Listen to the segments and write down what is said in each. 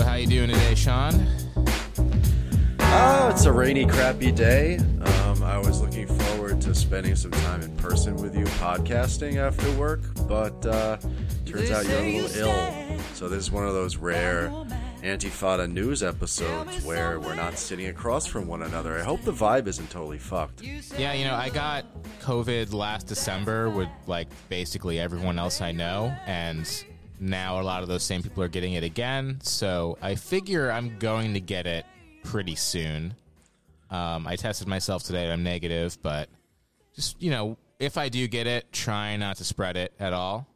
So how you doing today, Sean? Oh, it's a rainy, crappy day. Um, I was looking forward to spending some time in person with you podcasting after work, but uh, turns out you're a little ill. So this is one of those rare Antifada news episodes where we're not sitting across from one another. I hope the vibe isn't totally fucked. Yeah, you know, I got COVID last December with like basically everyone else I know, and now a lot of those same people are getting it again. So I figure I'm going to get it pretty soon. Um, I tested myself today. I'm negative, but just you know, if I do get it, try not to spread it at all.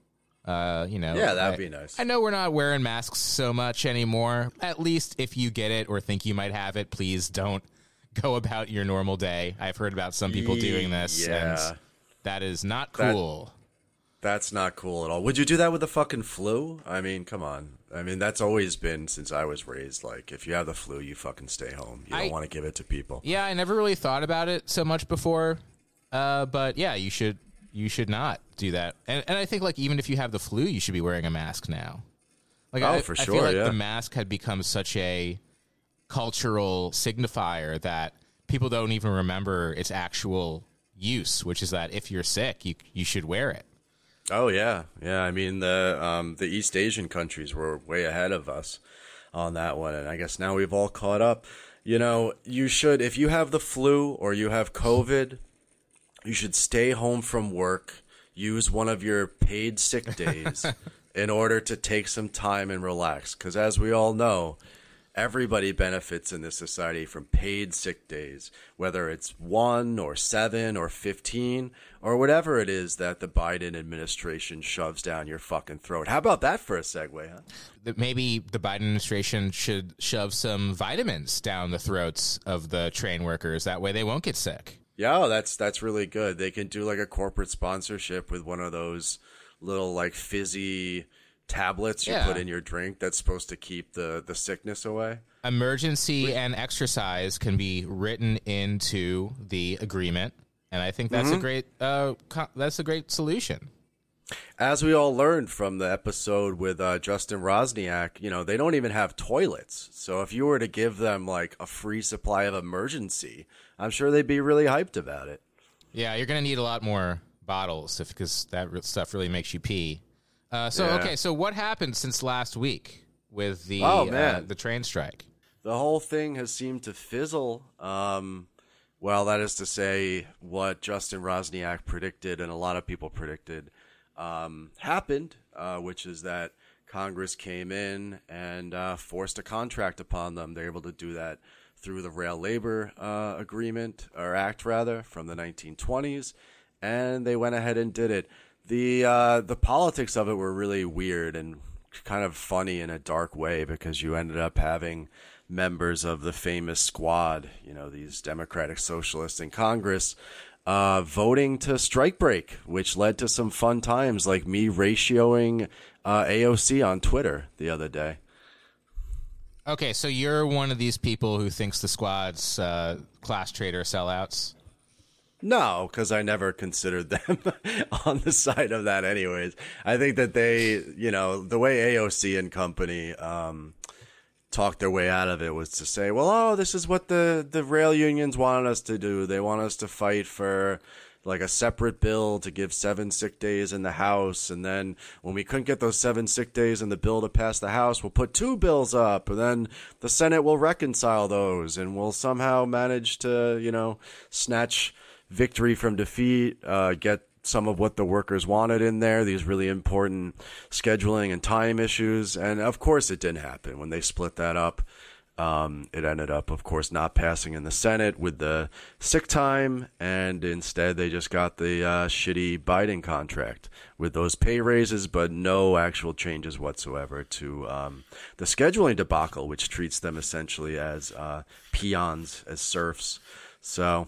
Uh, you know, Yeah, that'd I- be nice. I know we're not wearing masks so much anymore. At least if you get it or think you might have it, please don't go about your normal day. I've heard about some people doing this, Yeah. and that is not That- cool. That's not cool at all. Would you do that with the fucking flu? I mean, come on. I mean, that's always been since I was raised. Like, if you have the flu, you fucking stay home. You don't I- want to give it to people. Yeah, I never really thought about it so much before, uh, but yeah, you should you should not do that. And and I think like even if you have the flu, you should be wearing a mask now. Like Oh, I, for I sure, feel like yeah. the mask had become such a cultural signifier that people don't even remember its actual use, which is that if you're sick, you you should wear it. Oh yeah, yeah. I mean the um, the East Asian countries were way ahead of us on that one, and I guess now we've all caught up. You know, you should if you have the flu or you have COVID, you should stay home from work. Use one of your paid sick days in order to take some time and relax. Because as we all know, everybody benefits in this society from paid sick days, whether it's one or seven or 15 or whatever it is that the Biden administration shoves down your fucking throat. How about that for a segue, huh? That maybe the Biden administration should shove some vitamins down the throats of the train workers. That way, they won't get sick. Yeah, that's that's really good. They can do like a corporate sponsorship with one of those little like fizzy tablets you Yeah. put in your drink that's supposed to keep the the sickness away. Emergen-C and exercise can be written into the agreement, and I think that's a great uh, co- that's a great solution. As we all learned from the episode with uh, Justin Rosniak, you know, they don't even have toilets. So if you were to give them like a free supply of Emergen-C, I'm sure they'd be really hyped about it. Yeah, you're gonna need a lot more bottles because that re- stuff really makes you pee. Uh, so Yeah. okay, so what happened since last week with the Oh, uh, the train strike? the whole thing has seemed to fizzle. Um, well, that is to say, what Justin Rosniak predicted and a lot of people predicted um, happened, uh, which is that Congress came in and uh, forced a contract upon them. They're able to do that through the Rail Labor uh, Agreement, or Act rather, from the 1920s, and they went ahead and did it. The uh, the politics of it were really weird and kind of funny in a dark way because you ended up having members of the famous squad, you know, these Democratic Socialists in Congress, uh, voting to strike break, which led to some fun times like me ratioing uh, AOC on Twitter the other day. Okay, so you're one of these people who thinks the squad's uh, class traitor sellouts. No, because I never considered them on the side of that, anyways. I think that they, you know, the way AOC and company um, talked their way out of it was to say, well, oh, this is what the, the rail unions wanted us to do. They want us to fight for like a separate bill to give seven sick days in the House. And then when we couldn't get those seven sick days in the bill to pass the House, we'll put two bills up. And then the Senate will reconcile those and we'll somehow manage to, you know, snatch victory from defeat, uh, get some of what the workers wanted in there, these really important scheduling and time issues. And of course, it didn't happen when they split that up. Um, it ended up, of course, not passing in the Senate with the sick time, and instead they just got the uh, shitty Biden contract with those pay raises, but no actual changes whatsoever to um, the scheduling debacle, which treats them essentially as uh, peons, as serfs. So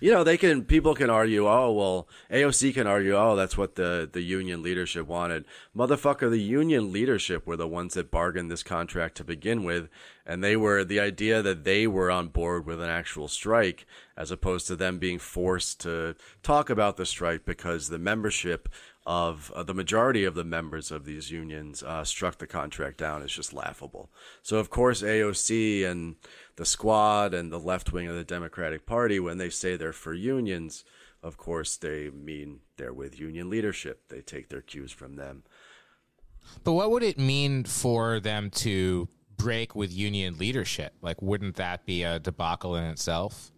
you know, they can people can argue, oh well, AOC can argue, oh that's what the the union leadership wanted. Motherfucker, the union leadership were the ones that bargained this contract to begin with, and they were the idea that they were on board with an actual strike as opposed to them being forced to talk about the strike because the membership of uh, the majority of the members of these unions uh, struck the contract down is just laughable. So, of course, AOC and the squad and the left wing of the Democratic Party, when they say they're for unions, of course, they mean they're with union leadership. They take their cues from them. But what would it mean for them to break with union leadership? Like, wouldn't that be a debacle in itself?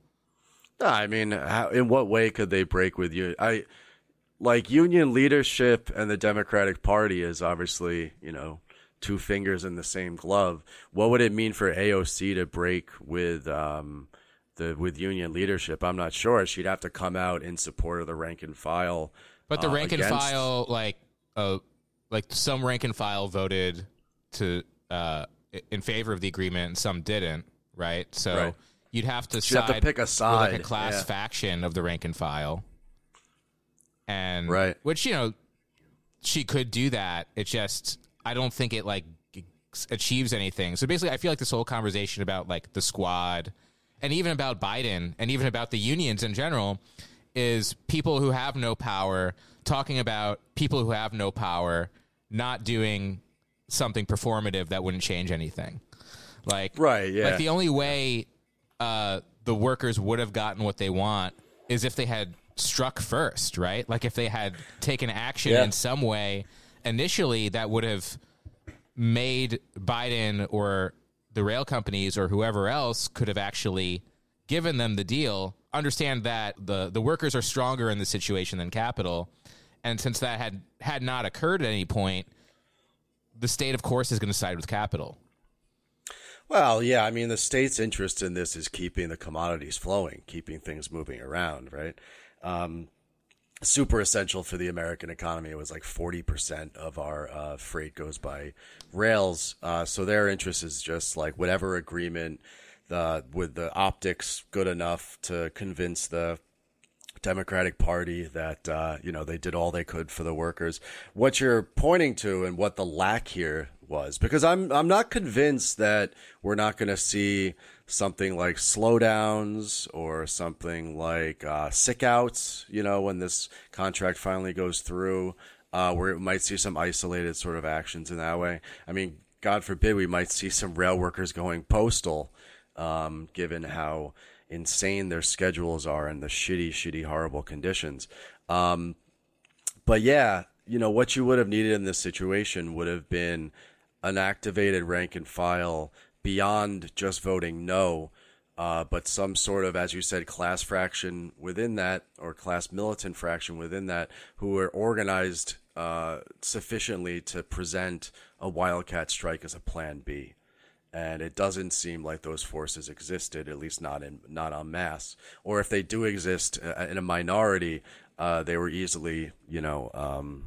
No, I mean, how, in what way could they break with you? I like union leadership and the Democratic Party is obviously, you know, two fingers in the same glove. What would it mean for AOC to break with um, the with union leadership? I'm not sure. She'd have to come out in support of the rank and file. But the uh, rank and file, like, uh, like some rank and file voted to uh, in favor of the agreement, and some didn't. Right. So Right. you'd have to She'd have to pick a with, like side, a class yeah. faction of the rank and file, and Right. which you know she could do that. It just I don't think it like achieves anything. So basically, I feel like this whole conversation about like the squad and even about Biden and even about the unions in general is people who have no power talking about people who have no power not doing something performative that wouldn't change anything. Like Right, yeah. Like the only way uh, the workers would have gotten what they want is if they had struck first, right? Like if they had taken action Yeah. in some way initially, that would have made Biden or the rail companies or whoever else could have actually given them the deal. Understand that the the workers are stronger in this situation than capital, and since that had had not occurred at any point, the state, of course, is going to side with capital. Well, yeah, I mean, the state's interest in this is keeping the commodities flowing, keeping things moving around, right? Um, super essential for the American economy. It was like 40% of our uh, freight goes by rails. Uh, so their interest is just like whatever agreement the, with the optics good enough to convince the Democratic Party that uh, you know they did all they could for the workers. What you're pointing to and what the lack here was, because I'm I'm not convinced that we're not going to see something like slowdowns or something like uh, sick outs. You know, when this contract finally goes through, uh, where it might see some isolated sort of actions in that way. I mean, God forbid we might see some rail workers going postal, um, given how insane their schedules are and the shitty, shitty, horrible conditions. Um, but yeah, you know, what you would have needed in this situation would have been an activated rank and file beyond just voting no, uh, but some sort of, as you said, class fraction within that or class militant fraction within that who are organized uh, sufficiently to present a wildcat strike as a plan B and it doesn't seem like those forces existed, at least not in not en masse. Or if they do exist uh, in a minority, uh, they were easily, you know, um,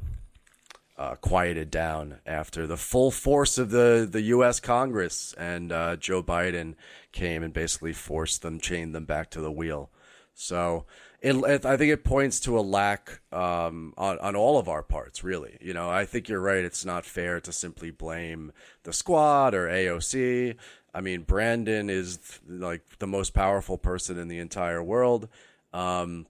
uh, quieted down after the full force of the the U.S. Congress and uh, Joe Biden came and basically forced them, chained them back to the wheel. So it, it, I think it points to a lack um, on on all of our parts, really. You know, I think you're right. It's not fair to simply blame the squad or AOC. I mean, Brandon is like the most powerful person in the entire world. Um,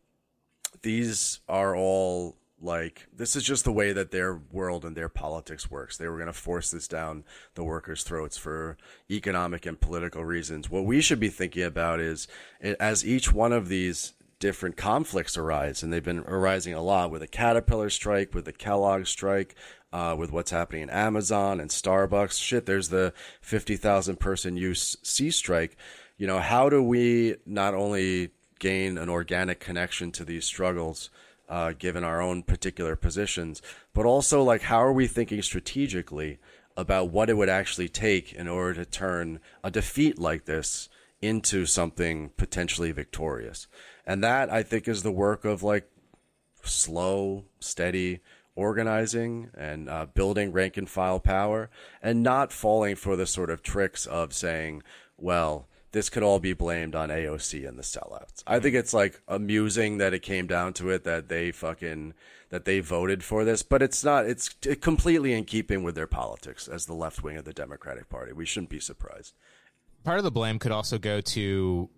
these are all like this is just the way that their world and their politics works. They were going to force this down the workers' throats for economic and political reasons. What we should be thinking about is as each one of these different conflicts arise, and they've been arising a lot with the Caterpillar strike, with the Kellogg strike, uh, with what's happening in Amazon and Starbucks. Shit, there's the 50,000 person UC strike. You know, how do we not only gain an organic connection to these struggles, uh, given our own particular positions, but also like how are we thinking strategically about what it would actually take in order to turn a defeat like this into something potentially victorious? And that I think is the work of like slow, steady organizing and uh, building rank and file power and not falling for the sort of tricks of saying, well, this could all be blamed on AOC and the sellouts. I think hmm. it's like amusing that it came down to it that they fucking that they voted for this, but it's not. It's completely in keeping with their politics as the left wing of the Democratic Party. We shouldn't be surprised. Part of the blame could also go to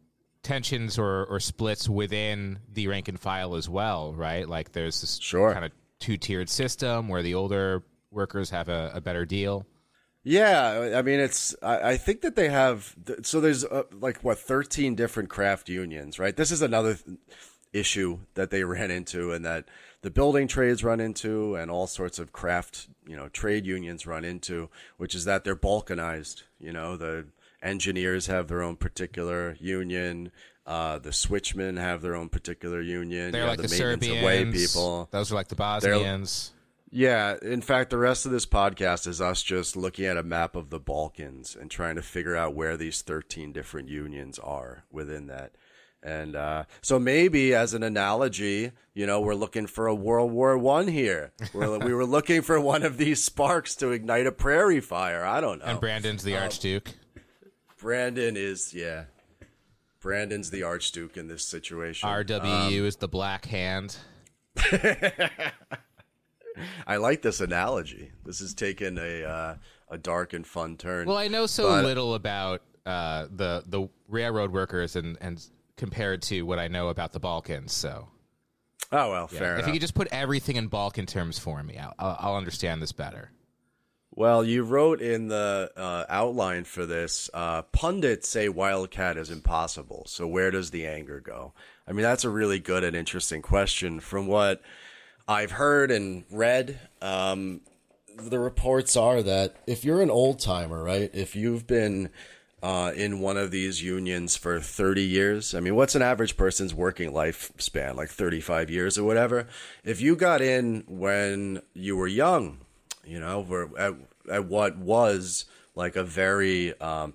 tensions or, or splits within the rank and file as well, right? Like there's this Sure. kind of two tiered system where the older workers have a, a better deal? Yeah, I mean, it's. I, I think that they have. So there's uh, like what 13 different craft unions, right? This is another th- issue that they ran into, and that the building trades run into, and all sorts of craft, you know, trade unions run into, which is that they're balkanized. You know, the engineers have their own particular union. Uh, the switchmen have their own particular union. They're you like the, the maintenance Serbians. away people. Those are like the Bosnians. Yeah, in fact, the rest of this podcast is us just looking at a map of the Balkans and trying to figure out where these 13 different unions are within that. And uh, so maybe as an analogy, you know, we're looking for a World War One here. We're, we were looking for one of these sparks to ignite a prairie fire. I don't know. And Brandon's the Archduke. Brandon is, yeah. Brandon's the Archduke in this situation. RWU is the Black Hand. I like this analogy. This has taken a uh, a dark and fun turn. Well, I know so But- little about uh, the the railroad workers and and compared to what I know about the Balkans. So oh well, fair if enough. you could just put everything in Balkan terms for me, I'll, I'll, I'll understand this better. Well, you wrote in the uh, outline for this uh, pundits say Wildcat is impossible. So where does the anger go? I mean, that's a really good and interesting question. From what I've heard and read, um, the reports are that if you're an old timer, right? If you've been uh, in one of these unions for 30 years. I mean, what's an average person's working lifespan? Like 35 years or whatever. If you got in when you were young, you know, at, at what was like a very um,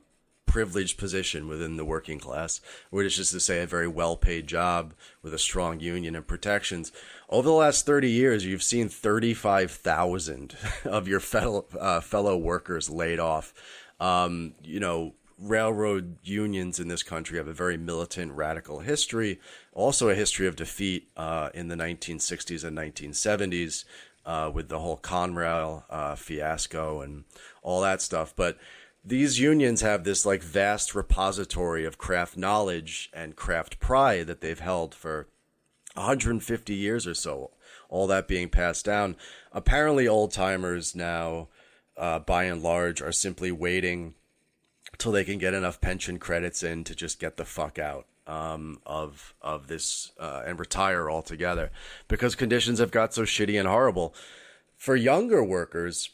privileged position within the working class, which is to say, a very well paid job with a strong union and protections. Over the last 30 years, you've seen 35,000 of your fellow, uh, fellow workers laid off. Um, you know, railroad unions in this country have a very militant, radical history, also a history of defeat uh, in the 1960s and 1970s uh, with the whole Conrail uh, fiasco and all that stuff. But these unions have this like vast repository of craft knowledge and craft pride that they've held for 150 years or so. All that being passed down. Apparently, old timers now, uh, by and large, are simply waiting till they can get enough pension credits in to just get the fuck out um, of of this uh, and retire altogether because conditions have got so shitty and horrible. For younger workers,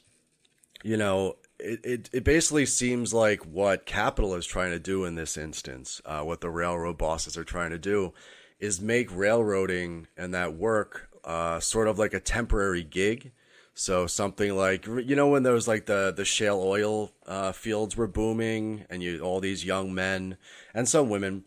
you know, it, it, it basically seems like what capital is trying to do in this instance, uh, what the railroad bosses are trying to do, is make railroading and that work uh, sort of like a temporary gig. So something like you know when those like the the shale oil uh, fields were booming, and you all these young men and some women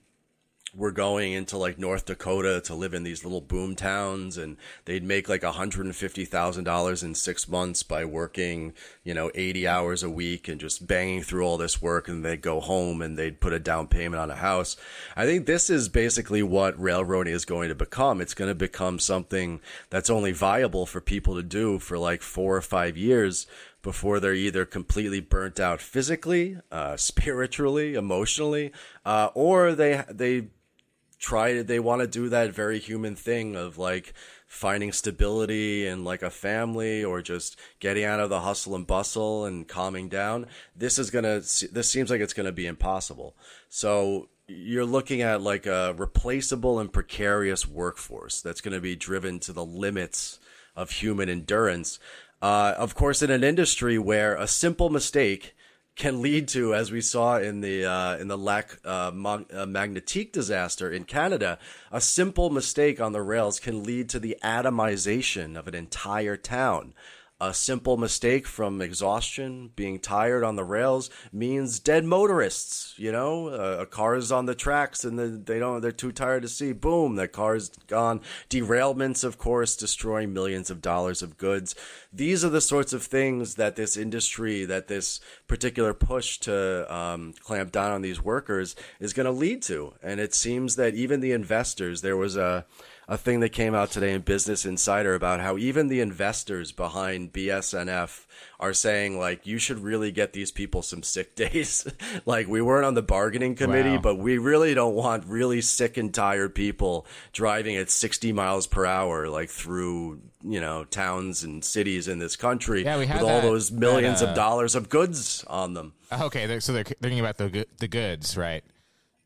were going into like North Dakota to live in these little boom towns and they'd make like $150,000 in 6 months by working, you know, 80 hours a week and just banging through all this work and they'd go home and they'd put a down payment on a house. I think this is basically what railroading is going to become. It's going to become something that's only viable for people to do for like 4 or 5 years before they're either completely burnt out physically, uh, spiritually, emotionally, uh, or they they try they want to do that very human thing of like finding stability and like a family or just getting out of the hustle and bustle and calming down. This is gonna this seems like it's gonna be impossible. So you're looking at like a replaceable and precarious workforce that's going to be driven to the limits of human endurance. Uh, of course, in an industry where a simple mistake can lead to, as we saw in the uh, in the Lac uh, uh, Mégantic disaster in Canada, a simple mistake on the rails can lead to the atomization of an entire town. A simple mistake from exhaustion, being tired on the rails, means dead motorists. You know, uh, a car is on the tracks and the, they don't, they're too tired to see. Boom, that car's gone. Derailments, of course, destroying millions of dollars of goods. These are the sorts of things that this industry, that this particular push to um, clamp down on these workers is going to lead to. And it seems that even the investors, there was a a thing that came out today in Business Insider about how even the investors behind BNSF are saying like you should really get these people some sick days. like we weren't on the bargaining committee, Wow. but we really don't want really sick and tired people driving at 60 miles per hour like through, you know, towns and cities in this country Yeah, with all those millions that, uh, of dollars of goods on them. Okay, they're, so they're thinking about the the goods, right?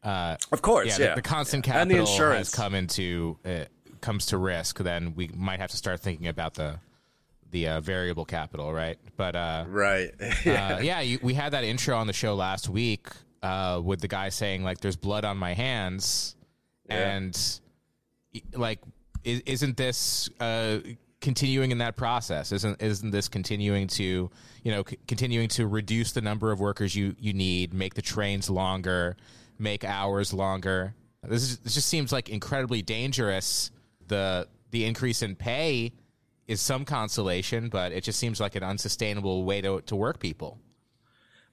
Of course, Yeah, yeah. The, the constant Yeah. and the insurance. has come into uh, comes to risk. Then we might have to start thinking about the the uh, variable capital, right? But uh, Right. uh, yeah, you, we had that intro on the show last week uh, with the guy saying like, "There's blood on my hands," and like, is, isn't this uh, continuing in that process? Isn't isn't this continuing to you know c- continuing to reduce the number of workers you you need, make the trains longer, make hours longer? This is this just seems like incredibly dangerous. The the increase in pay is some consolation, but it just seems like an unsustainable way to to work people.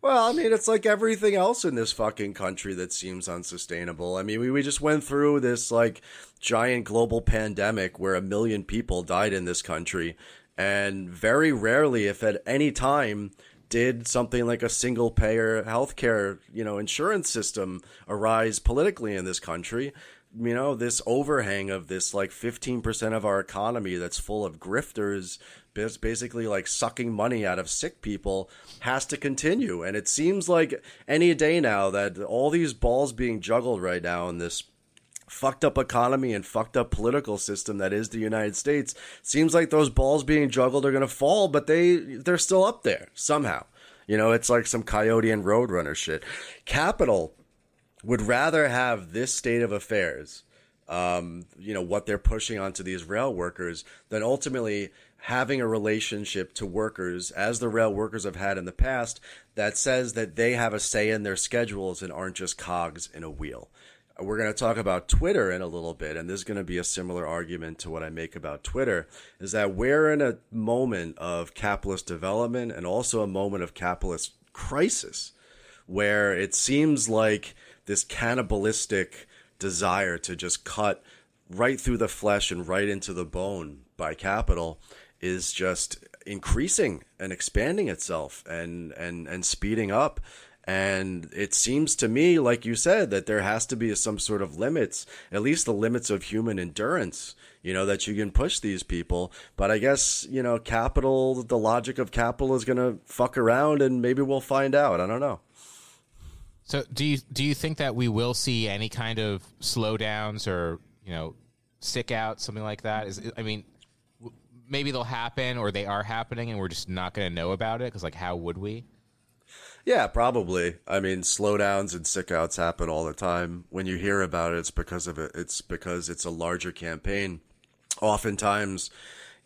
Well, I mean, it's like everything else in this fucking country that seems unsustainable. I mean, we, we just went through this like giant global pandemic where a million people died in this country. And very rarely, if at any time, did something like a single payer healthcare, you know, insurance system arise politically in this country. You know, this overhang of this like 15% of our economy that's full of grifters, basically like sucking money out of sick people, has to continue. And it seems like any day now that all these balls being juggled right now in this fucked up economy and fucked up political system that is the United States seems like those balls being juggled are going to fall but they they're still up there somehow. You know it's like some coyote and roadrunner shit. Capital would rather have this state of affairs um, you know what they're pushing onto these rail workers than ultimately having a relationship to workers as the rail workers have had in the past that says that they have a say in their schedules and aren't just cogs in a wheel we're going to talk about Twitter in a little bit, and this is going to be a similar argument to what I make about Twitter. Is that we're in a moment of capitalist development and also a moment of capitalist crisis, where it seems like this cannibalistic desire to just cut right through the flesh and right into the bone by capital is just increasing and expanding itself and and and speeding up and it seems to me like you said that there has to be some sort of limits at least the limits of human endurance you know that you can push these people but i guess you know capital the logic of capital is going to fuck around and maybe we'll find out i don't know So do you do you think that we will see any kind of slowdowns or you know stick out something like that? Is I mean, maybe they'll happen or they are happening and we're just not going to know about it because like how would we? Yeah, probably. I mean, slowdowns and sickouts happen all the time. When you hear about it, it's because of it. It's because it's a larger campaign. Oftentimes,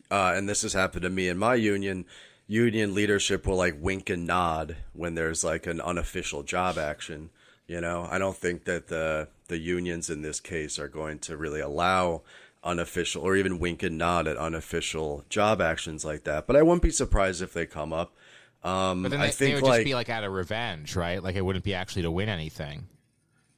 uh, and this has happened to me in my union. Union leadership will like wink and nod when there's like an unofficial job action. You know, I don't think that the the unions in this case are going to really allow unofficial or even wink and nod at unofficial job actions like that. But I wouldn't be surprised if they come up. Um, But then I they, think they would like just be like out of revenge, right? Like it wouldn't be actually to win anything.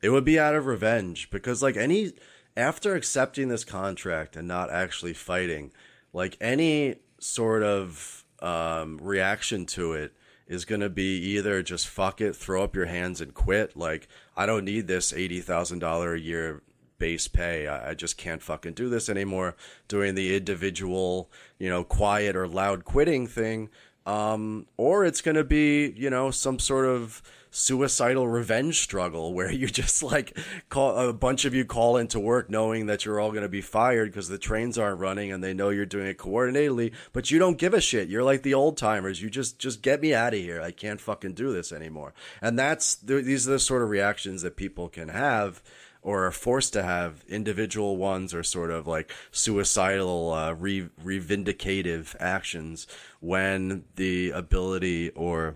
It would be out of revenge because, like, any after accepting this contract and not actually fighting, like, any sort of um, reaction to it is going to be either just fuck it, throw up your hands and quit. Like, I don't need this $80,000 a year base pay. I, I just can't fucking do this anymore. Doing the individual, you know, quiet or loud quitting thing. Um, or it's going to be, you know, some sort of suicidal revenge struggle where you just like call a bunch of you call into work knowing that you're all going to be fired because the trains aren't running and they know you're doing it coordinatedly, but you don't give a shit. You're like the old timers. You just, just get me out of here. I can't fucking do this anymore. And that's, these are the sort of reactions that people can have or are forced to have individual ones or sort of like suicidal uh, re- reivindicative actions when the ability or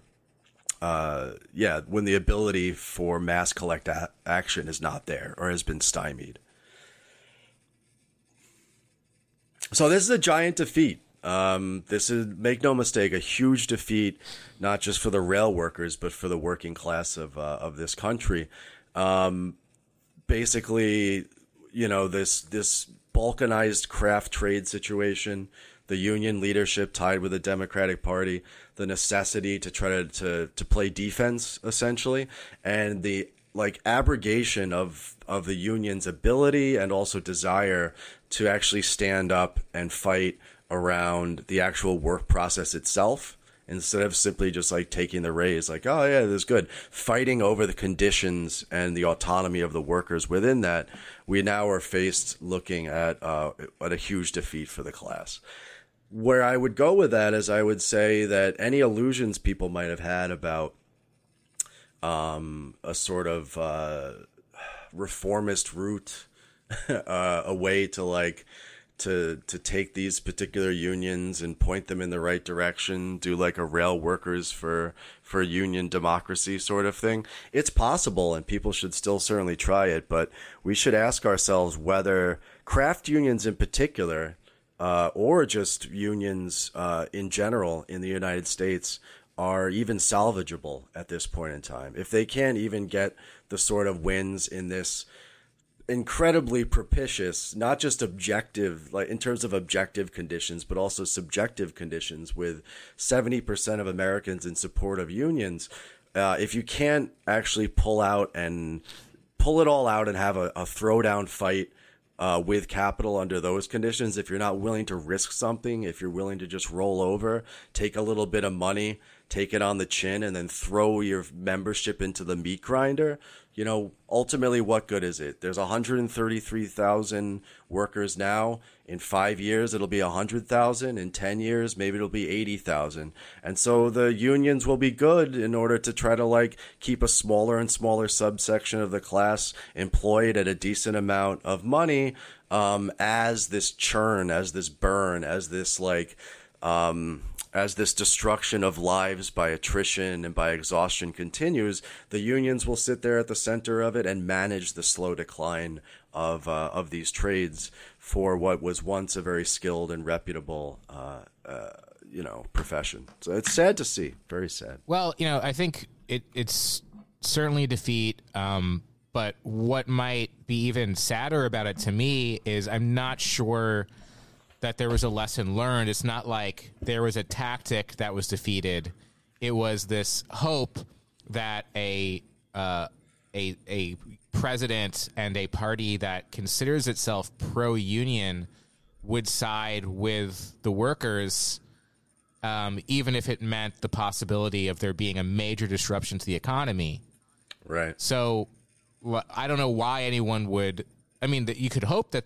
uh, yeah when the ability for mass collect a- action is not there or has been stymied. So this is a giant defeat. Um, this is make no mistake a huge defeat not just for the rail workers but for the working class of uh, of this country. Um, basically, you know, this this balkanized craft trade situation, the union leadership tied with the Democratic Party, the necessity to try to, to, to play defense essentially, and the like abrogation of of the union's ability and also desire to actually stand up and fight around the actual work process itself instead of simply just like taking the raise like oh yeah this is good. Fighting over the conditions and the autonomy of the workers within that we now are faced looking at uh, at a huge defeat for the class. Where I would go with that is I would say that any illusions people might have had about um, a sort of uh, reformist route, uh, a way to like to to take these particular unions and point them in the right direction, do like a rail workers for for union democracy sort of thing. It's possible, and people should still certainly try it. But we should ask ourselves whether craft unions in particular uh, or just unions uh, in general in the United States are even salvageable at this point in time. If they can't even get the sort of wins in this incredibly propitious, not just objective, like in terms of objective conditions, but also subjective conditions with 70% of Americans in support of unions. Uh, if you can't actually pull out and pull it all out and have a, a throwdown fight uh, with capital under those conditions, if you're not willing to risk something, if you're willing to just roll over, take a little bit of money, take it on the chin, and then throw your membership into the meat grinder, you know, ultimately, what good is it? There's 133,000 workers now. In five years, it'll be 100,000. In 10 years, maybe it'll be 80,000. And so the unions will be good in order to try to like keep a smaller and smaller subsection of the class employed at a decent amount of money um, as this churn, as this burn, as this like um, as this destruction of lives by attrition and by exhaustion continues, the unions will sit there at the center of it and manage the slow decline of uh, of these trades for what was once a very skilled and reputable. Uh, uh, you know, profession. So it's sad to see. Very sad. Well, you know, I think it, it's certainly a defeat. Um, but what might be even sadder about it to me is I'm not sure that there was a lesson learned. It's not like there was a tactic that was defeated. It was this hope that a uh, a a president and a party that considers itself pro union would side with the workers, um, even if it meant the possibility of there being a major disruption to the economy. Right. So I don't know why anyone would. I mean, that you could hope that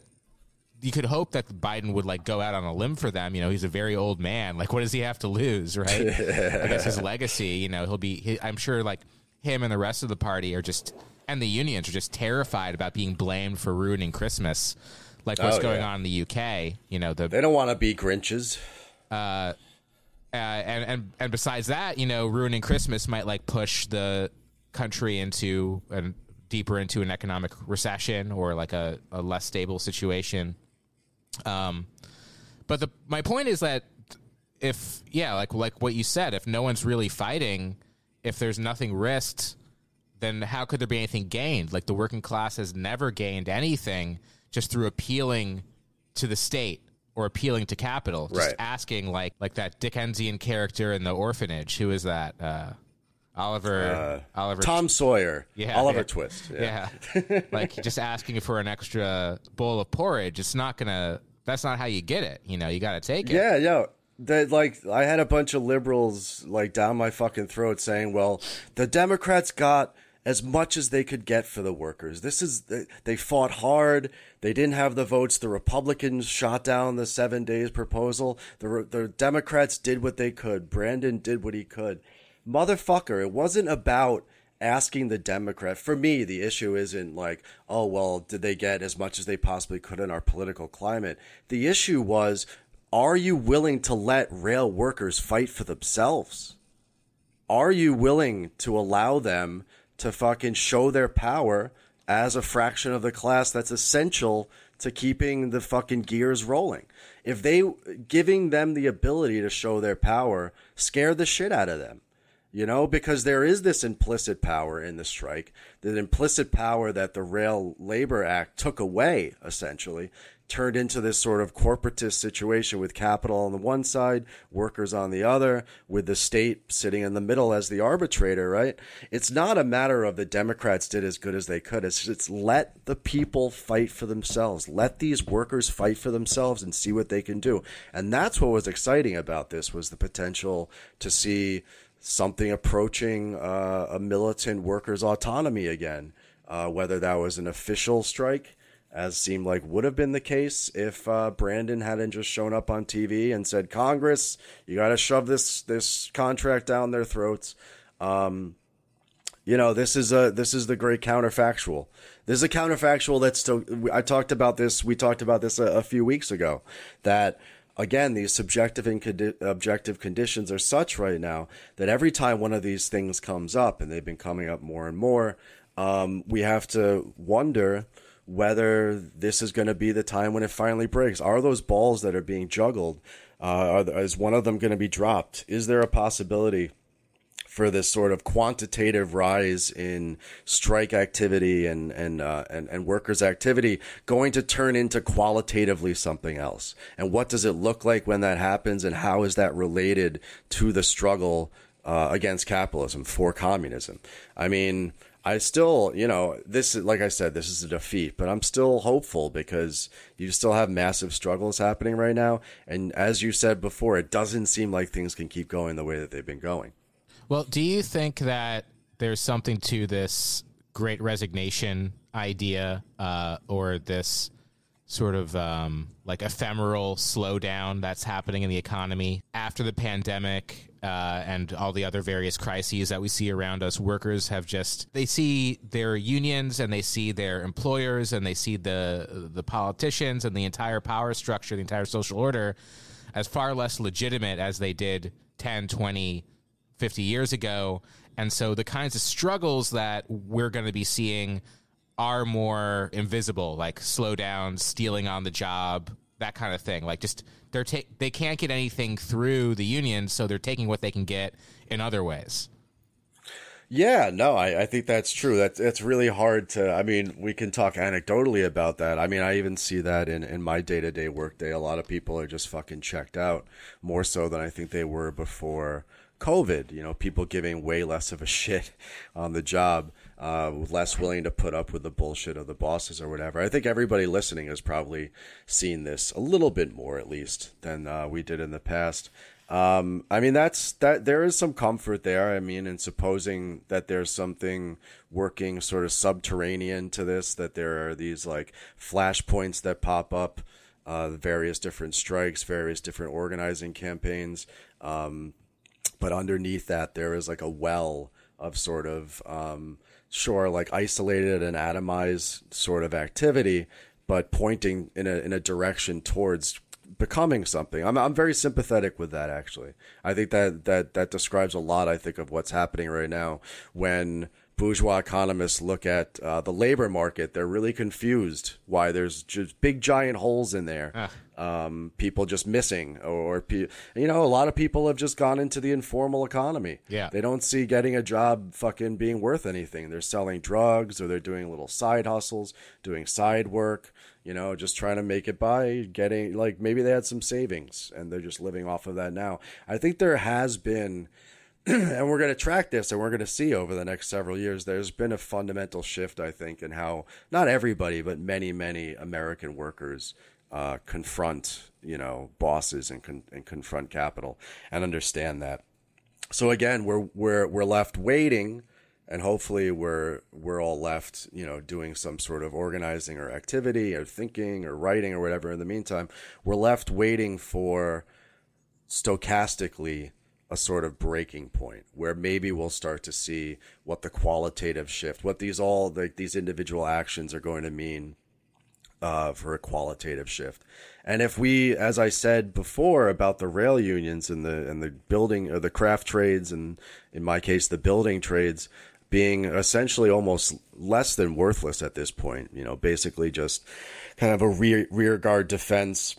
you could hope that Biden would like go out on a limb for them. You know, he's a very old man. Like, what does he have to lose, right? I guess his legacy. You know, he'll be. He, I'm sure, like him and the rest of the party are just, and the unions are just terrified about being blamed for ruining Christmas, like what's oh, going yeah. on in the UK. You know, the they don't want to be Grinches. Uh, uh, and and and besides that, you know, ruining Christmas might like push the country into and deeper into an economic recession or like a, a less stable situation. Um, but the my point is that if yeah, like like what you said, if no one's really fighting, if there's nothing risked, then how could there be anything gained? Like the working class has never gained anything just through appealing to the state or appealing to capital. Just right. asking like like that Dickensian character in the orphanage. Who is that? Uh, Oliver, uh, Oliver, Tom Sawyer, yeah, Oliver yeah. Twist, yeah, yeah. like just asking for an extra bowl of porridge. It's not gonna. That's not how you get it. You know, you got to take it. Yeah, yeah. That like I had a bunch of liberals like down my fucking throat saying, "Well, the Democrats got." as much as they could get for the workers. This is they fought hard. They didn't have the votes. The Republicans shot down the 7 days proposal. The the Democrats did what they could. Brandon did what he could motherfucker, it wasn't about asking the Democrat. For me, the issue isn't like, oh, well, did they get as much as they possibly could in our political climate? The issue was, are you willing to let rail workers fight for themselves? Are you willing to allow them to fucking show their power as a fraction of the class that's essential to keeping the fucking gears rolling? If they giving them the ability to show their power scare the shit out of them you know, because there is this implicit power in the strike, the implicit power that the Rail Labor Act took away, essentially, turned into this sort of corporatist situation with capital on the one side, workers on the other, with the state sitting in the middle as the arbitrator, right? It's not a matter of the Democrats did as good as they could. It's, it's let the people fight for themselves. Let these workers fight for themselves and see what they can do. And that's what was exciting about this was the potential to see something approaching uh, a militant workers' autonomy again, uh, whether that was an official strike as seemed like would have been the case if uh, Brandon hadn't just shown up on TV and said, "Congress, you got to shove this this contract down their throats." Um, you know, this is a this is the great counterfactual. This is a counterfactual that's still. I talked about this. We talked about this a, a few weeks ago. That again, these subjective and condi- objective conditions are such right now that every time one of these things comes up, and they've been coming up more and more, um, we have to wonder whether this is going to be the time when it finally breaks. Are those balls that are being juggled, uh, are, is one of them going to be dropped? Is there a possibility for this sort of quantitative rise in strike activity and and, uh, and and workers' activity going to turn into qualitatively something else? And what does it look like when that happens? And how is that related to the struggle uh, against capitalism for communism? I mean I still, you know, this is like I said, this is a defeat, but I'm still hopeful because you still have massive struggles happening right now. And as you said before, it doesn't seem like things can keep going the way that they've been going. Well, do you think that there's something to this great resignation idea uh, or this sort of um, like ephemeral slowdown that's happening in the economy after the pandemic uh, and all the other various crises that we see around us. Workers have just they see their unions and they see their employers and they see the the politicians and the entire power structure, the entire social order, as far less legitimate as they did 10, 20, 50 years ago. And so the kinds of struggles that we're going to be seeing are more invisible, like slowdowns, stealing on the job, that kind of thing. Like just they're ta- they can't get anything through the union, so they're taking what they can get in other ways. Yeah, no, I, I think that's true. That's it's really hard to. I mean, we can talk anecdotally about that. I mean, I even see that in in my day to day workday. A lot of people are just fucking checked out more so than I think they were before COVID. You know, people giving way less of a shit on the job uh, less willing to put up with the bullshit of the bosses or whatever. I think everybody listening has probably seen this a little bit more, at least, than uh, we did in the past. Um, I mean, that's that. There is some comfort there. I mean, in supposing that there's something working sort of subterranean to this, that there are these like flashpoints that pop up, uh, various different strikes, various different organizing campaigns. Um, but underneath that, there is like a well of sort of um, sure like isolated and atomized sort of activity, but pointing in a in a direction towards becoming something. I'm I'm very sympathetic with that actually. I think that that that describes a lot I think of what's happening right now when bourgeois economists look at uh, the labor market, they're really confused why there's just big giant holes in there. Ah. Um, people just missing, or, or you know, a lot of people have just gone into the informal economy. Yeah, they don't see getting a job fucking being worth anything. They're selling drugs, or they're doing little side hustles, doing side work. You know, just trying to make it by getting like maybe they had some savings and they're just living off of that now. I think there has been and we're going to track this and we're going to see over the next several years there's been a fundamental shift i think in how not everybody but many many american workers uh, confront you know bosses and, con- and confront capital and understand that. So again we're we're we're left waiting and hopefully we're we're all left you know doing some sort of organizing or activity or thinking or writing or whatever. In the meantime we're left waiting for stochastically a sort of breaking point where maybe we'll start to see what the qualitative shift, what these all the, these individual actions are going to mean uh, for a qualitative shift. And if we, as I said before about the rail unions and the and the building or the craft trades and in my case the building trades being essentially almost less than worthless at this point, you know, basically just kind of a rear, rear guard defense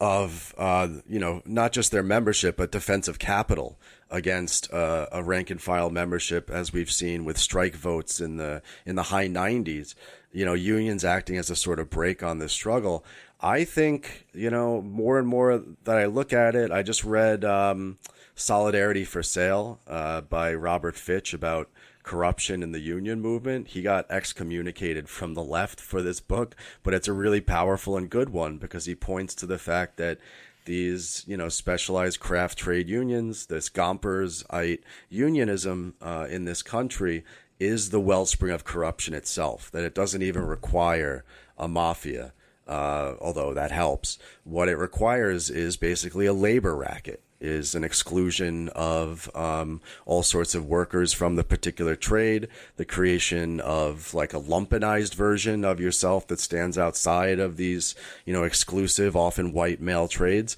of uh, you know not just their membership but defensive capital against uh, a rank and file membership, as we've seen with strike votes in the in the high 90s. You know, unions acting as a sort of break on this struggle. I think, you know, more and more that I look at it, I just read um, Solidarity for Sale uh, by Robert Fitch about corruption in the union movement. He got excommunicated from the left for this book, but it's a really powerful and good one because he points to the fact that these, you know, specialized craft trade unions, this Gompersite unionism uh, in this country is the wellspring of corruption itself, that it doesn't even require a mafia. Uh, although that helps. What it requires is basically a labor racket is an exclusion of um, all sorts of workers from the particular trade, the creation of like a lumpenized version of yourself that stands outside of these, you know, exclusive, often white male trades.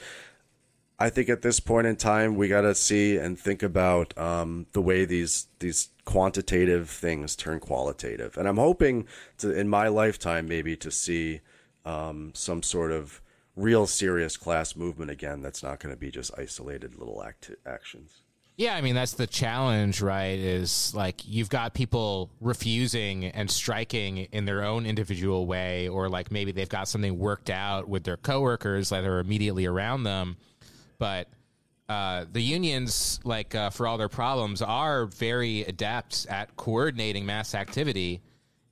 I think at this point in time, we got to see and think about um, the way these these quantitative things turn qualitative, and I'm hoping to, in my lifetime, maybe to see um, some sort of real serious class movement again that's not going to be just isolated little act- actions. Yeah, I mean that's the challenge, right? Is like you've got people refusing and striking in their own individual way or like maybe they've got something worked out with their coworkers that are immediately around them. But uh, the unions, like uh, for all their problems, are very adept at coordinating mass activity,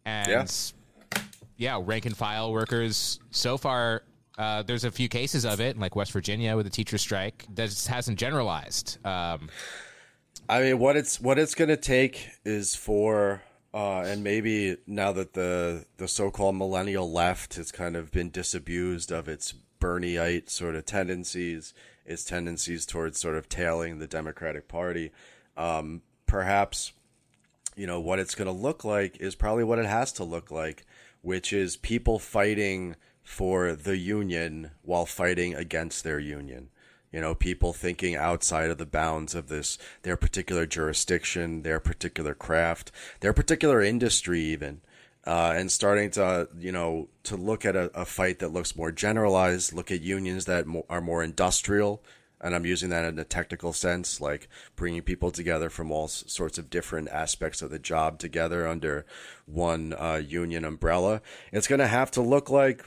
and yeah, yeah rank and file workers so far uh, there's a few cases of it, like West Virginia with the teacher strike, that hasn't generalized. Um, I mean, what it's what it's going to take is for, uh, and maybe now that the the so-called millennial left has kind of been disabused of its Bernieite sort of tendencies, its tendencies towards sort of tailing the Democratic Party. Um, perhaps, you know, what it's going to look like is probably what it has to look like, which is people fighting for the union while fighting against their union. You know, people thinking outside of the bounds of this, their particular jurisdiction, their particular craft, their particular industry, even. Uh, and starting to, you know, to look at a, a, fight that looks more generalized, look at unions that mo- are more industrial. And I'm using that in a technical sense, like bringing people together from all sorts of different aspects of the job together under one uh, union umbrella. It's going to have to look like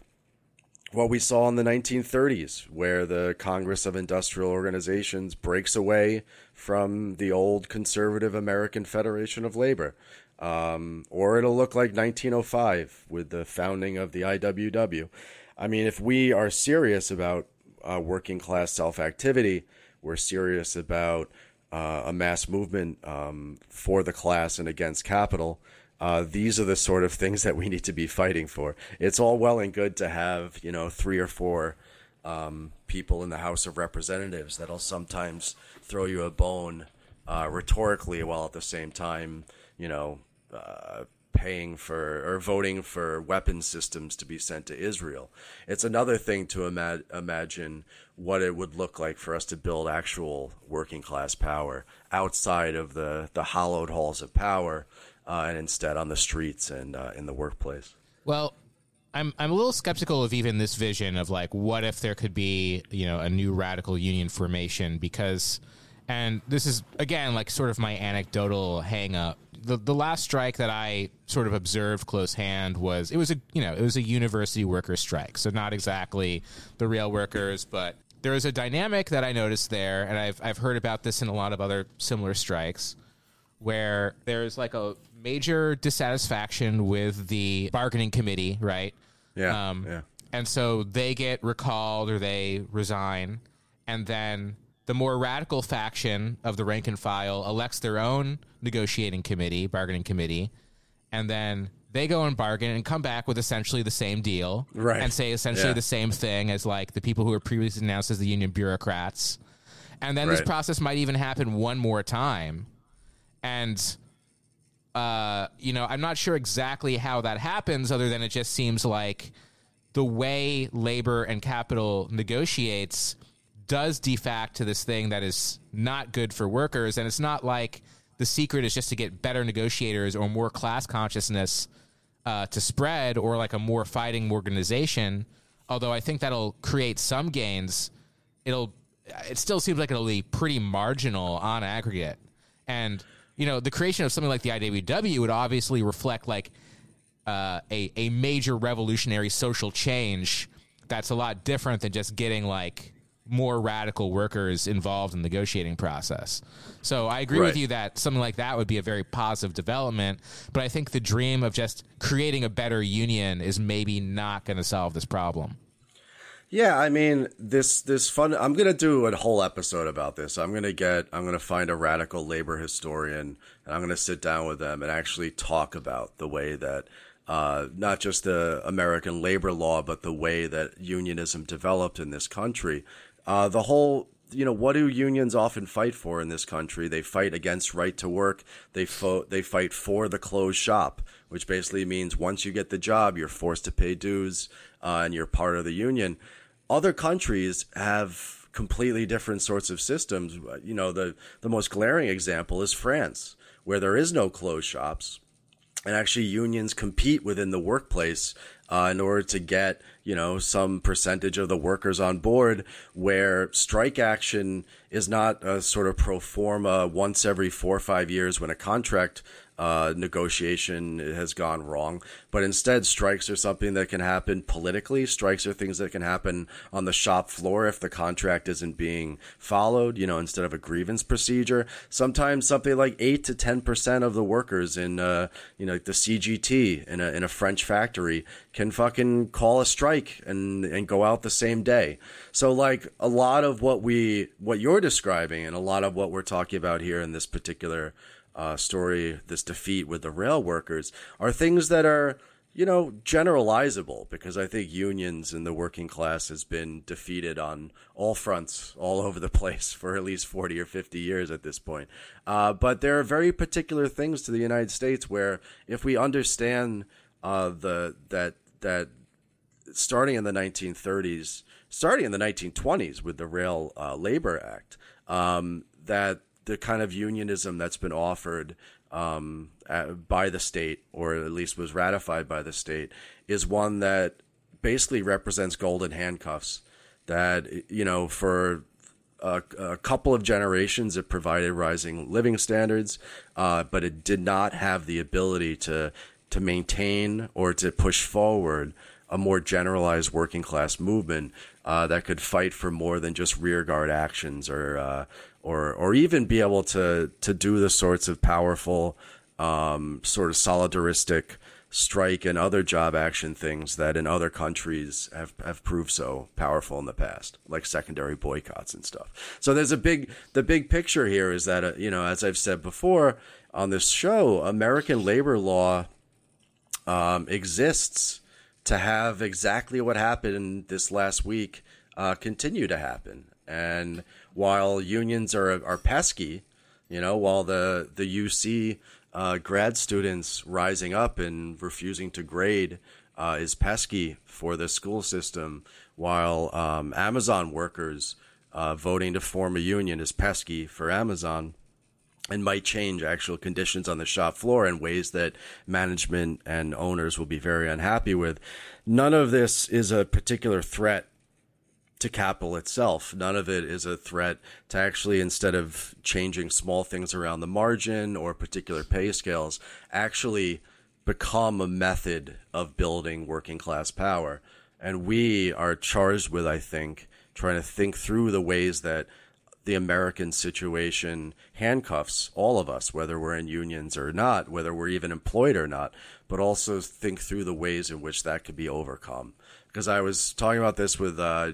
what we saw in the 1930s, where the Congress of Industrial Organizations breaks away from the old conservative American Federation of Labor. Um, or it'll look like 1905 with the founding of the IWW. I mean, if we are serious about uh, working class self activity, we're serious about uh, a mass movement um, for the class and against capital uh, these are the sort of things that we need to be fighting for. It's all well and good to have, you know, three or four um, people in the House of Representatives that'll sometimes throw you a bone uh, rhetorically while at the same time, you know, uh, paying for or voting for weapon systems to be sent to Israel. It's another thing to ima- imagine what it would look like for us to build actual working class power outside of the, the hollowed halls of power uh, and instead on the streets and uh, in the workplace. Well, I'm I'm a little skeptical of even this vision of like what if there could be you know a new radical union formation because and this is again like sort of my anecdotal hang up the the last strike that I sort of observed close hand was it was a you know it was a university worker strike so not exactly the real workers but there was a dynamic that I noticed there and I've I've heard about this in a lot of other similar strikes where there's like a major dissatisfaction with the bargaining committee, right? Yeah. Um, yeah. And so they get recalled or they resign. And then the more radical faction of the rank and file elects their own negotiating committee, bargaining committee. And then they go and bargain and come back with essentially the same deal. Right. And say essentially yeah. the same thing as like the people who were previously announced as the union bureaucrats. And then right. this process might even happen one more time. And uh, you know, I'm not sure exactly how that happens, other than it just seems like the way labor and capital negotiates does defact to this thing that is not good for workers. And it's not like the secret is just to get better negotiators or more class consciousness uh, to spread or like a more fighting organization. Although I think that'll create some gains, it'll it still seems like it'll be pretty marginal on aggregate. And you know, the creation of something like the IWW would obviously reflect like uh, a a major revolutionary social change that's a lot different than just getting like more radical workers involved in the negotiating process. So I agree Right. with you that something like that would be a very positive development, but I think the dream of just creating a better union is maybe not going to solve this problem. Yeah, I mean this this fun. I'm gonna do a whole episode about this. I'm gonna get. I'm gonna find a radical labor historian, and I'm gonna sit down with them and actually talk about the way that. Uh, not just the American labor law, but the way that unionism developed in this country. Uh, the whole, you know, what do unions often fight for in this country? They fight against right to work. They fo- they fight for the closed shop, which basically means once you get the job, you're forced to pay dues uh, and you're part of the union. Other countries have completely different sorts of systems. You know, the the most glaring example is France, where there is no closed shops and actually unions compete within the workplace uh, in order to get you know some percentage of the workers on board where strike action is not a sort of pro forma once every four or five years when a contract uh, negotiation has gone wrong, but instead strikes are something that can happen politically. Strikes are things that can happen on the shop floor if the contract isn't being followed, you know, instead of a grievance procedure. Sometimes something like eight to ten percent of the workers in, uh, you know, the CGT in a in a French factory can fucking call a strike and and go out the same day. So like a lot of what we what you're describing and a lot of what we're talking about here in this particular uh, story, this defeat with the rail workers, are things that are, you know, generalizable because I think unions and the working class has been defeated on all fronts, all over the place for at least 40 or 50 years at this point. Uh, but there are very particular things to the United States where if we understand uh, the that that starting in the 1930s, starting in the 1920s with the Rail uh, Labor Act, um, that the kind of unionism that's been offered um, by the state, or at least was ratified by the state, is one that basically represents golden handcuffs. That you know, for a, a couple of generations, it provided rising living standards, uh, but it did not have the ability to to maintain or to push forward a more generalized working class movement uh, that could fight for more than just rearguard actions or uh, or or even be able to to do the sorts of powerful um, sort of solidaristic strike and other job action things that in other countries have, have proved so powerful in the past, like secondary boycotts and stuff. So there's a big, the big picture here is that, uh, you know, as I've said before on this show, American labor law um, exists to have exactly what happened this last week uh, continue to happen. And while unions are are pesky, you know, while the the UC uh, grad students rising up and refusing to grade uh, is pesky for the school system, while um, Amazon workers uh, voting to form a union is pesky for Amazon and might change actual conditions on the shop floor in ways that management and owners will be very unhappy with. None of this is a particular threat to capital itself. None of it is a threat to actually, instead of changing small things around the margin or particular pay scales, actually become a method of building working class power. And we are charged with, I think, trying to think through the ways that the American situation handcuffs all of us, whether we're in unions or not, whether we're even employed or not, but also think through the ways in which that could be overcome. Because I was talking about this with uh,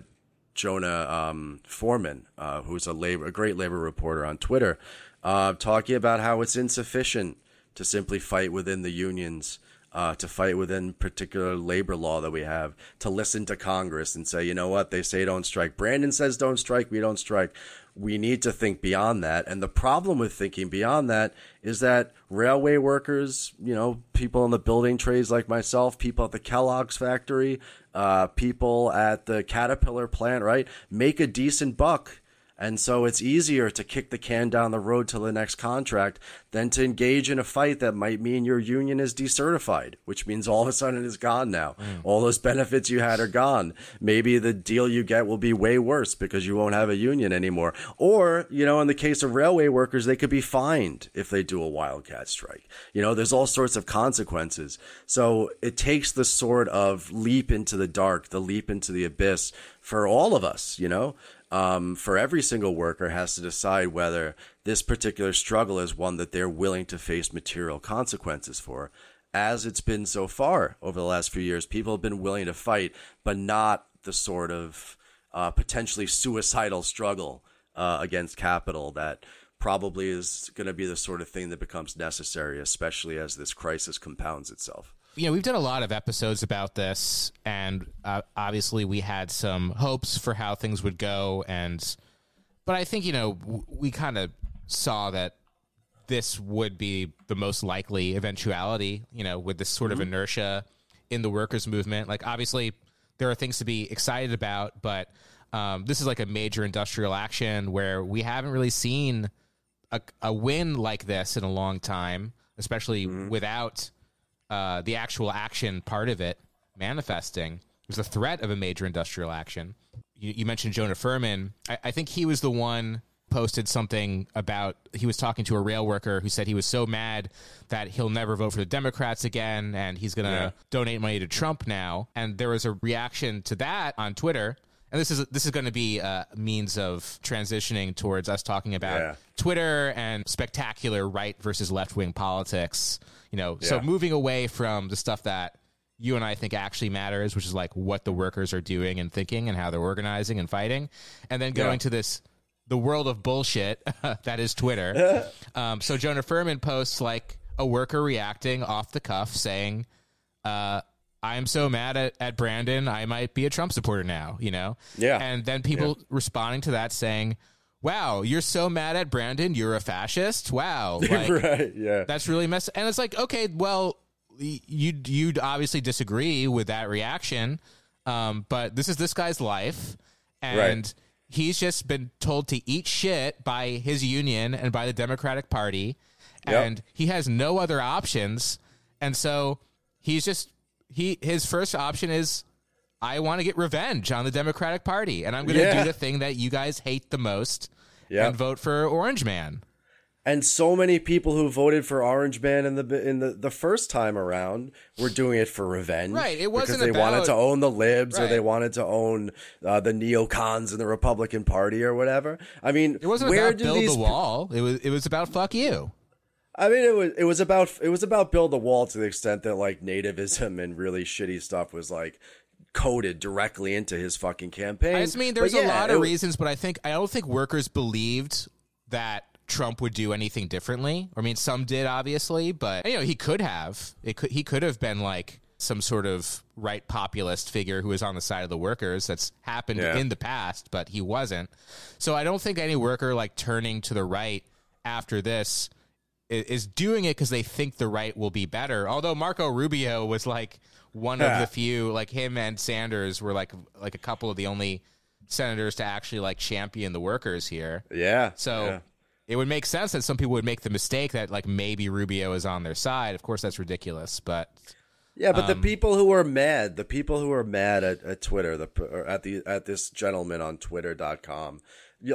Jonah um, Furman, uh, who's a labor, a great labor reporter on Twitter, uh, talking about how it's insufficient to simply fight within the unions, uh, to fight within particular labor law that we have, to listen to Congress and say, you know what, they say don't strike. Brandon says don't strike, we don't strike. We need to think beyond that. And the problem with thinking beyond that is that railway workers, you know, people in the building trades like myself, people at the Kellogg's factory, uh, people at the Caterpillar plant, right, make a decent buck And so it's easier to kick the can down the road to the next contract than to engage in a fight that might mean your union is decertified, which means all of a sudden it's gone now. Mm. All those benefits you had are gone. Maybe the deal you get will be way worse because you won't have a union anymore. Or, you know, in the case of railway workers, they could be fined if they do a wildcat strike. You know, there's all sorts of consequences. So it takes the sort of leap into the dark, the leap into the abyss for all of us, you know? Um, for every single worker has to decide whether this particular struggle is one that they're willing to face material consequences for. As it's been so far over the last few years, people have been willing to fight, but not the sort of uh, potentially suicidal struggle uh, against capital that probably is going to be the sort of thing that becomes necessary, especially as this crisis compounds itself you know, we've done a lot of episodes about this, and uh, obviously we had some hopes for how things would go, and but I think you know w- we kind of saw that this would be the most likely eventuality. You know, with this sort mm-hmm. of inertia in the workers' movement. Like, obviously, there are things to be excited about, but um, this is like a major industrial action where we haven't really seen a, a win like this in a long time, especially mm-hmm. without uh, the actual action part of it manifesting was the threat of a major industrial action. You, you mentioned Jonah Furman. I, I, think he was the one posted something about he was talking to a rail worker who said he was so mad that he'll never vote for the Democrats again and he's going to yeah. donate money to Trump now. And there was a reaction to that on Twitter. And this is this is going to be a means of transitioning towards us talking about yeah. Twitter and spectacular right versus left wing politics you know, yeah. so moving away from the stuff that you and I think actually matters, which is like what the workers are doing and thinking and how they're organizing and fighting, and then going yeah. to this the world of bullshit that is Twitter. um, so Jonah Furman posts like a worker reacting off the cuff saying, uh, I'm so mad at, at Brandon, I might be a Trump supporter now, you know? Yeah. And then people yeah. responding to that saying, wow, you're so mad at Brandon, you're a fascist. Wow, like, right? Yeah, that's really messed. And it's like, okay, well, you you'd obviously disagree with that reaction, um, but this is this guy's life, and. Right. He's just been told to eat shit by his union and by the Democratic Party, and yep. he has no other options. And so he's just he his first option is I want to get revenge on the Democratic Party, and I'm going to yeah. do the thing that you guys hate the most, yep. and vote for Orange Man. And so many people who voted for Orange Man in the in the, the first time around were doing it for revenge, right? It wasn't because they about, wanted to own the libs right. or they wanted to own uh, the neocons in the Republican Party or whatever. I mean, it wasn't where about build these... the wall. It was it was about fuck you. I mean, it was it was about it was about build the wall to the extent that like nativism and really shitty stuff was like coded directly into his fucking campaign. I just mean there's yeah, a lot of reasons, but I think I don't think workers believed that Trump would do anything differently. I mean, some did obviously, but you know, he could have. It could he could have been like some sort of right populist figure who is on the side of the workers. That's happened yeah. in the past, but he wasn't. So I don't think any worker like turning to the right after this is doing it because they think the right will be better. Although Marco Rubio was like one of the few, like him and Sanders were like like a couple of the only senators to actually like champion the workers here. Yeah. So yeah. it would make sense that some people would make the mistake that like maybe Rubio is on their side. Of course, that's ridiculous, but. Yeah, but um, the people who are mad, the people who are mad at, at Twitter, the at the at this gentleman on Twitter.com,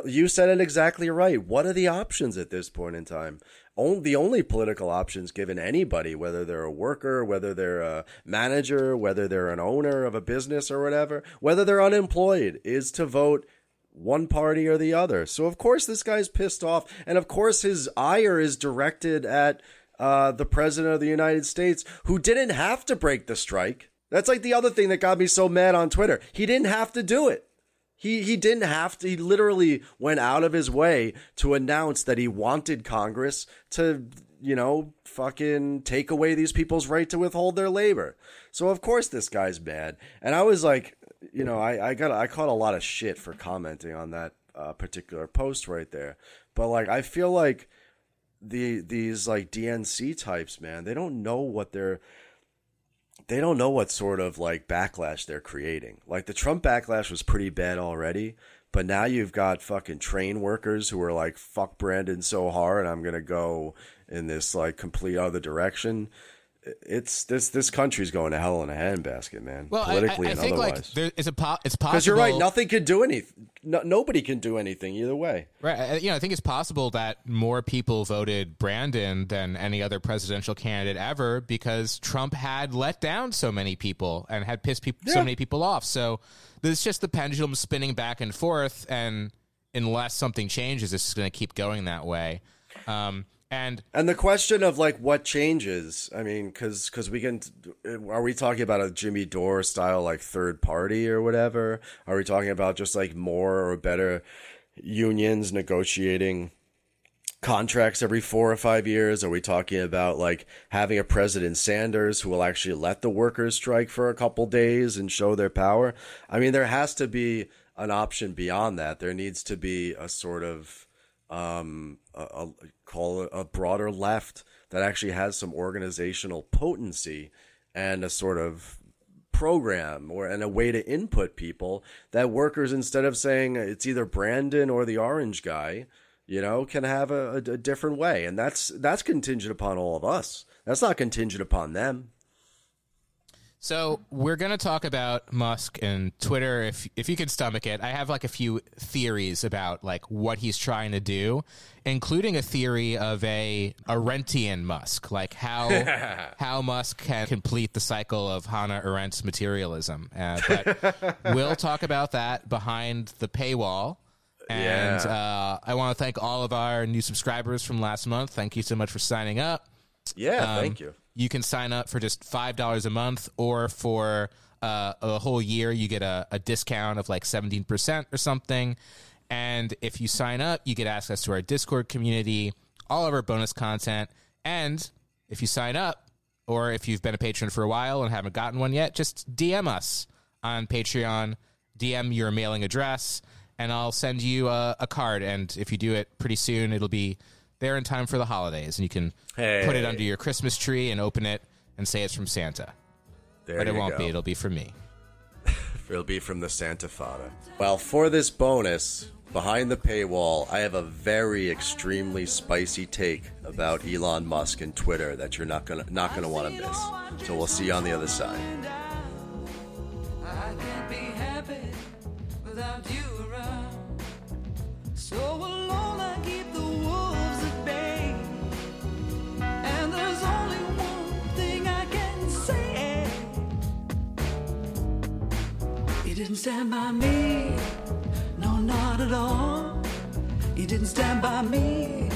you, said it exactly right. What are the options at this point in time? the only political options given anybody, whether they're a worker, whether they're a manager, whether they're an owner of a business or whatever, whether they're unemployed, is to vote one party or the other. So of course this guy's pissed off, and of course his ire is directed at uh, the president of the United States, who didn't have to break the strike. That's like the other thing that got me so mad on Twitter. He didn't have to do it. He he didn't have to. He literally went out of his way to announce that he wanted Congress to, you know, fucking take away these people's right to withhold their labor. So of course this guy's mad. And I was like, you know, I I got I caught a lot of shit for commenting on that uh, particular post right there. But like, I feel like the these like DNC types, man, they don't know what they're they don't know what sort of like backlash they're creating. Like the Trump backlash was pretty bad already, But now you've got fucking train workers who are like, fuck Brandon so hard, I'm going to go in this like complete other direction. It's this this country's going to hell in a handbasket, man. Well, politically I, I, I and think otherwise. like there is a po- it's possible Because you're right, nothing can do anything. No, nobody can do anything either way. Right. I- You know, I think it's possible that more people voted Brandon than any other presidential candidate ever because Trump had let down so many people and had pissed peop so many people off. So there's just the pendulum spinning back and forth, and unless something changes, it's just going to keep going that way. Um, and And the question of like what changes, I mean, because because we can, are we talking about a Jimmy Dore style like third party or whatever? Are we talking about just like more or better unions negotiating contracts every four or five years? Are we talking about like having a President Sanders who will actually let the workers strike for a couple days and show their power? I mean, there has to be an option beyond that. There needs to be a sort of um, a, a, call a broader left that actually has some organizational potency and a sort of program or and a way to input people that workers instead of saying it's either Brandon or the orange guy you know can have a, a, a different way. And that's that's contingent upon all of us. That's not contingent upon them So we're going to talk about Musk and Twitter if if you can stomach it. I have like a few theories about like what he's trying to do, including a theory of a Arendtian Musk, like how how Musk can complete the cycle of Hannah Arendt's materialism. Uh, but we'll talk about that behind the paywall. And Yeah. uh, I want to thank all of our new subscribers from last month. Thank you so much for signing up. Yeah Um, thank you You can sign up for just five dollars a month, or for uh, a whole year, you get a, a discount of like seventeen percent or something. And if you sign up, you get access to our Discord community, all of our bonus content, and if you sign up, or if you've been a patron for a while and haven't gotten one yet, just DM us on Patreon. DM your mailing address, and I'll send you a, a card. And if you do it pretty soon, it'll be there in time for the holidays, and you can put it under your Christmas tree and open it and say it's from Santa. there But it won't go. be. It'll be from me. It'll be from the Santa Fada. Well, for this bonus, behind the paywall, I have a very extremely spicy take about Elon Musk and Twitter that you're not gonna not gonna want to miss. So we'll see you on the other side. I can't be happy without you around. So alone didn't stand by me, no, not at all. You didn't stand by me,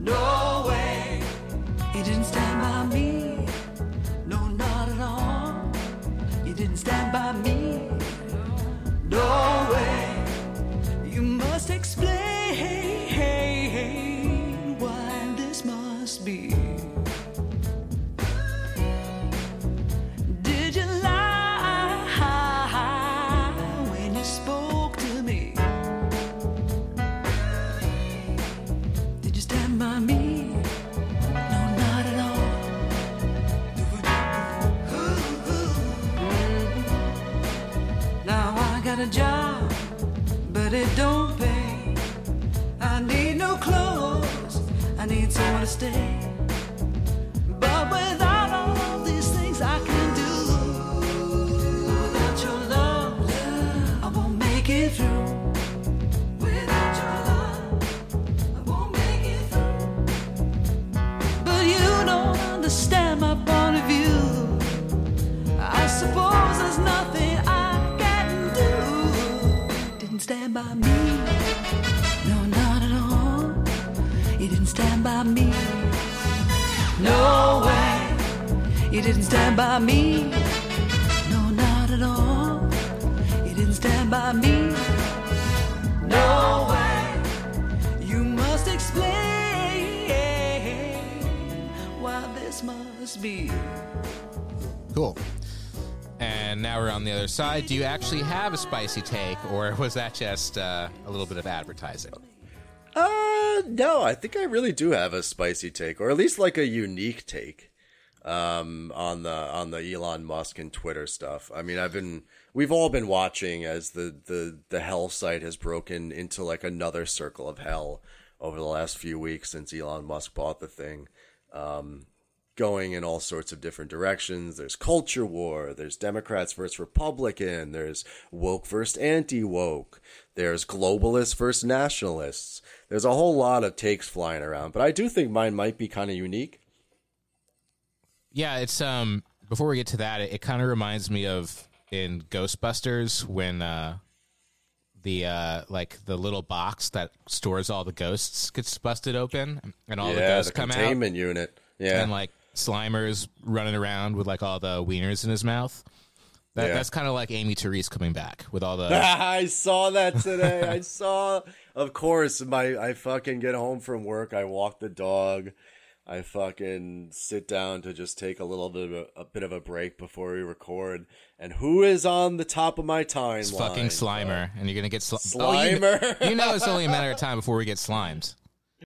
no way. You didn't stand by me, no, not at all. You didn't stand by me. No way. You must explain a job, but it don't pay. I need no clothes, I need somewhere to stay. Stand by me. No, not at all. Didn't stand by me. No way. Didn't stand by me. No, not at all. Didn't stand by me. No way. You must explain why this must be. Cool. And now we're on the other side. Do you actually have a spicy take, or was that just uh, a little bit of advertising? Uh, no, I think I really do have a spicy take, or at least like a unique take. um, on the on the Elon Musk and Twitter stuff. I mean, I've been we've all been watching as the the the hell site has broken into like another circle of hell over the last few weeks since Elon Musk bought the thing. Um, going in all sorts of different directions. There's culture war. There's Democrats versus Republican. There's woke versus anti woke. There's globalists versus nationalists. There's a whole lot of takes flying around, but I do think mine might be kind of unique. Yeah, it's um. Before we get to that, it, it kind of reminds me of in Ghostbusters when uh, the uh, like the little box that stores all the ghosts gets busted open, and all the ghosts the come out, containment unit. Yeah, and like Slimer's running around with like all the wieners in his mouth. That, Yeah. That's kind of like Amy Therese coming back with all the. I saw that today. I saw, of course, my I fucking get home from work. I walk the dog. I fucking sit down to just take a little bit of a, a bit of a break before we record. And who is on the top of my timeline? fucking Slimer, and you're gonna get sli- Oh, you, Slimer. you know it's only a matter of time before we get slimed.